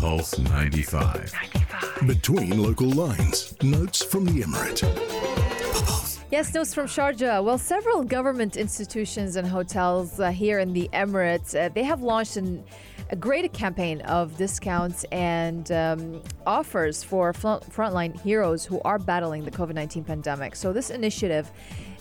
Pulse 95. Between local lines, notes from the Emirate. Yes, notes from Sharjah. Well, several government institutions and hotels uh, here in the Emirates, uh, they have launched an, a great campaign of discounts and um, offers for front, frontline heroes who are battling the COVID-19 pandemic. So this initiative,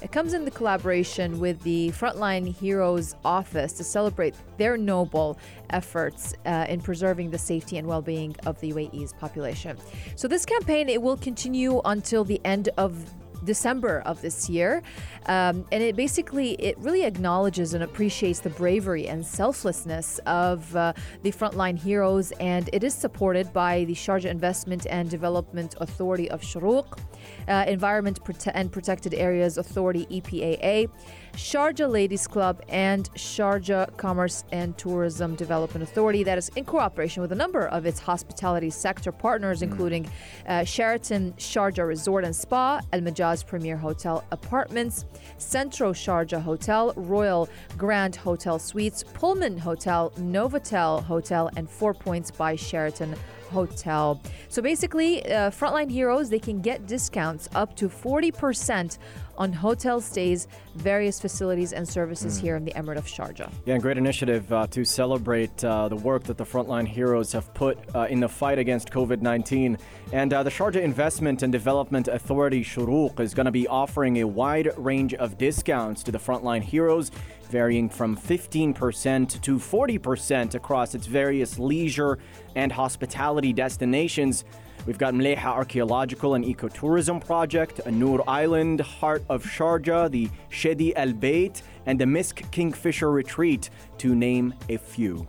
it comes in the collaboration with the Frontline Heroes Office to celebrate their noble efforts uh, in preserving the safety and well-being of the UAE's population. So this campaign, it will continue until the end of December of this year, um, and it basically it really acknowledges and appreciates the bravery and selflessness of uh, the frontline heroes, and it is supported by the Sharjah Investment and Development Authority of Shurooq, uh, Environment Prote- and Protected Areas Authority (EPAA), Sharjah Ladies Club, and Sharjah Commerce and Tourism Development Authority. That is in cooperation with a number of its hospitality sector partners, including uh, Sheraton Sharjah Resort and Spa, Al Majaz Premier Hotel Apartments, Centro Sharjah Hotel, Royal Grand Hotel Suites, Pullman Hotel, Novotel Hotel, and Four Points by Sheraton Hotel. So basically, uh, frontline heroes they can get discounts up to 40% on hotel stays, various facilities and services here in the Emirate of Sharjah. Yeah, and great initiative uh, to celebrate uh, the work that the frontline heroes have put uh, in the fight against COVID 19. And uh, the Sharjah Investment and Development Authority, Shurooq, is going to be offering a wide range of discounts to the frontline heroes, varying from 15% to 40% across its various leisure and hospitality destinations. We've got Mleha Archaeological and Ecotourism Project, Al Noor Island, Heart of Sharjah, the Chedi Al Bait, and the Misk Kingfisher Retreat, to name a few.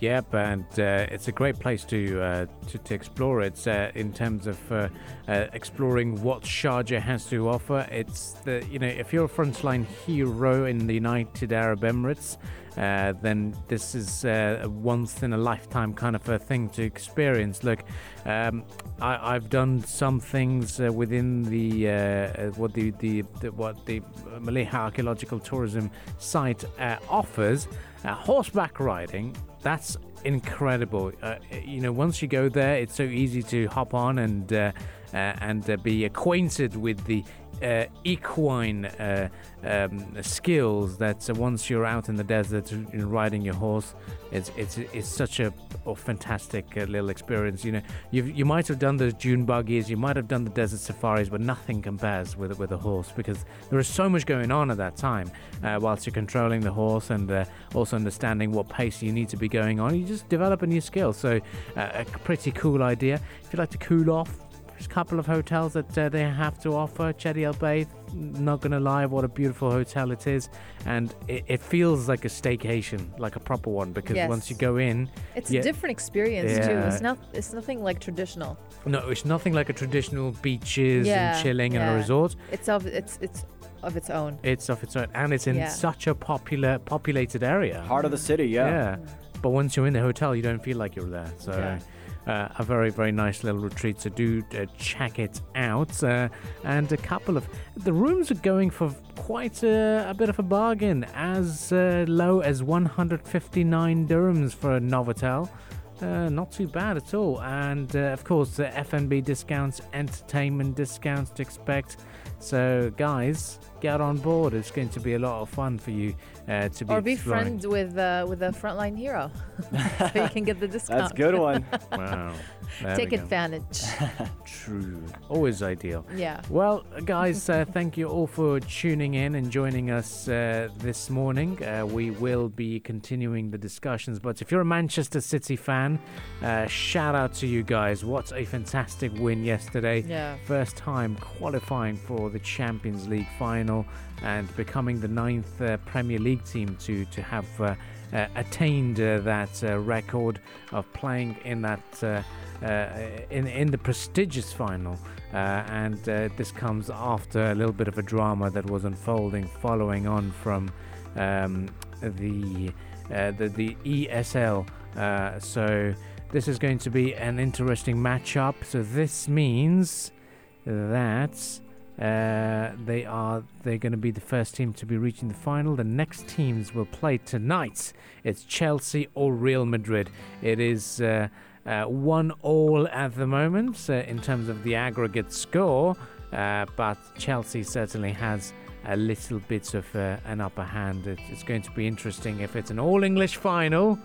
Yep, and uh, it's a great place to uh, to, to explore. It's uh, in terms of uh, uh, exploring what Sharjah has to offer. It's the you know if you're a frontline hero in the United Arab Emirates, uh, then this is a once in a lifetime kind of a thing to experience. Look, um, I, have done some things within the what the, the, the what the Mleha Archaeological Tourism site offers. horseback riding that's incredible. Uh, you know, once you go there, it's so easy to hop on and uh, uh, and uh, be acquainted with the uh, equine uh, um, skills that once you're out in the desert riding your horse, it's it's it's such a, a fantastic little experience. You know, you you might have done the dune buggies, you might have done the desert safaris, but nothing compares with with a horse because there is so much going on at that time. whilst you're controlling the horse and also understanding what pace you need to be going on, you just develop a new skill. So, a pretty cool idea. If you'd like to cool off, there's a couple of hotels that uh, they have to offer. Chedi El Bait, not gonna lie, what a beautiful hotel it is, and it, it feels like a staycation, like a proper one, because Yes. once you go in, It's Yeah. a different experience too. It's not. It's nothing like traditional. no, it's nothing like a traditional beaches Yeah, and chilling in yeah. a resort. It's of. It's it's of its own. It's of its own, and it's in Yeah. such a popular, populated area. Heart of the city, yeah. Yeah. But once you're in the hotel, you don't feel like you're there. So, Yeah. uh, a very, very nice little retreat. So, do uh, check it out. Uh, and a couple of the rooms are going for quite a, a bit of a bargain, as uh, low as 159 dirhams for a Novotel. Uh, not too bad at all. And uh, of course, the F&B discounts, entertainment discounts to expect. So, guys, get on board. It's going to be a lot of fun for you uh, to be Or be exploring. friends with uh, with a frontline hero, so you can get the discount. That's a good one. Wow. There Take advantage. True. Always ideal. yeah. Well, guys, uh, thank you all for tuning in and joining us uh, this morning. Uh, we will be continuing the discussions, but if you're a Manchester City fan, uh, shout out to you guys. What a fantastic win yesterday. Yeah. First time qualifying for the Champions League final and becoming the ninth uh, Premier League team to, to have uh, uh, attained uh, that uh, record of playing in that. Uh, in in the prestigious final, and this comes after a little bit of a drama that was unfolding, following on from um, the, the the ESL. So this is going to be an interesting matchup. So this means that. Uh, they are they're going to be the first team to be reaching the final. The next teams will play tonight. It's Chelsea or Real Madrid. It is uh, uh, one all at the moment uh, in terms of the aggregate score, uh, but Chelsea certainly has a little bit of an upper hand. It, it's going to be interesting if it's an all English final.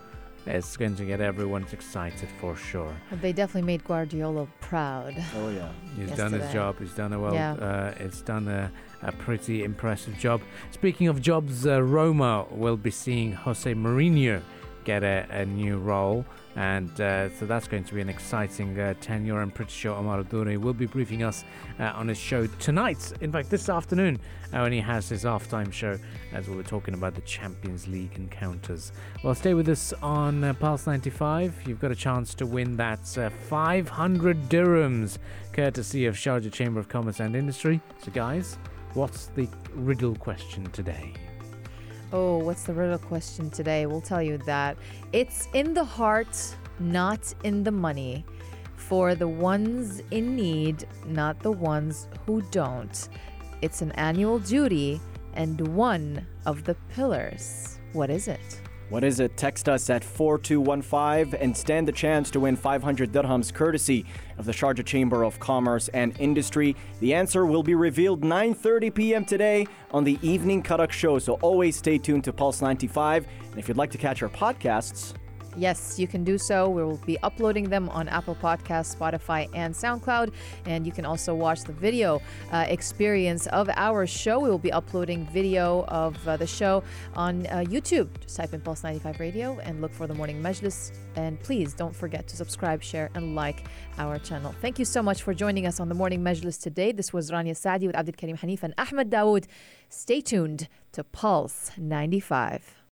It's going to get everyone excited for sure. They definitely made Guardiola proud. Oh yeah. He's done his job. He's done a well. Yeah. Uh, it's done a, a pretty impressive job. Speaking of jobs, uh, Roma will be seeing Jose Mourinho get a, a new role, and uh, so that's going to be an exciting uh, tenure. I'm pretty sure Omar Duri will be briefing us uh, on his show tonight. In fact, this afternoon uh, when he has his halftime show, as we were talking about the Champions League encounters. Well, stay with us on uh, Pulse 95. You've got a chance to win that uh, 500 dirhams, courtesy of Sharjah Chamber of Commerce and Industry. So, guys, what's the riddle question today? Oh, what's the riddle question today? We'll tell you that. It's in the heart, not in the money. For the ones in need, not the ones who don't. It's an annual duty and one of the pillars. What is it? What is it? Text us at 4215 and stand the chance to win 500 dirhams courtesy of the Sharjah Chamber of Commerce and Industry. The answer will be revealed 9:30 p.m. today on the Evening Karak Show, so always stay tuned to Pulse 95. And if you'd like to catch our podcasts, Yes, you can do so. We will be uploading them on Apple Podcasts, Spotify, and SoundCloud. And you can also watch the video uh, experience of our show. We will be uploading video of uh, the show on uh, YouTube. Just type in Pulse 95 Radio and look for the Morning Majlis. And please don't forget to subscribe, share, and like our channel. Thank you so much for joining us on the Morning Majlis today. This was Rania Sadi with Abdul Karim Hanif and Ahmed Dawood. Stay tuned to Pulse 95.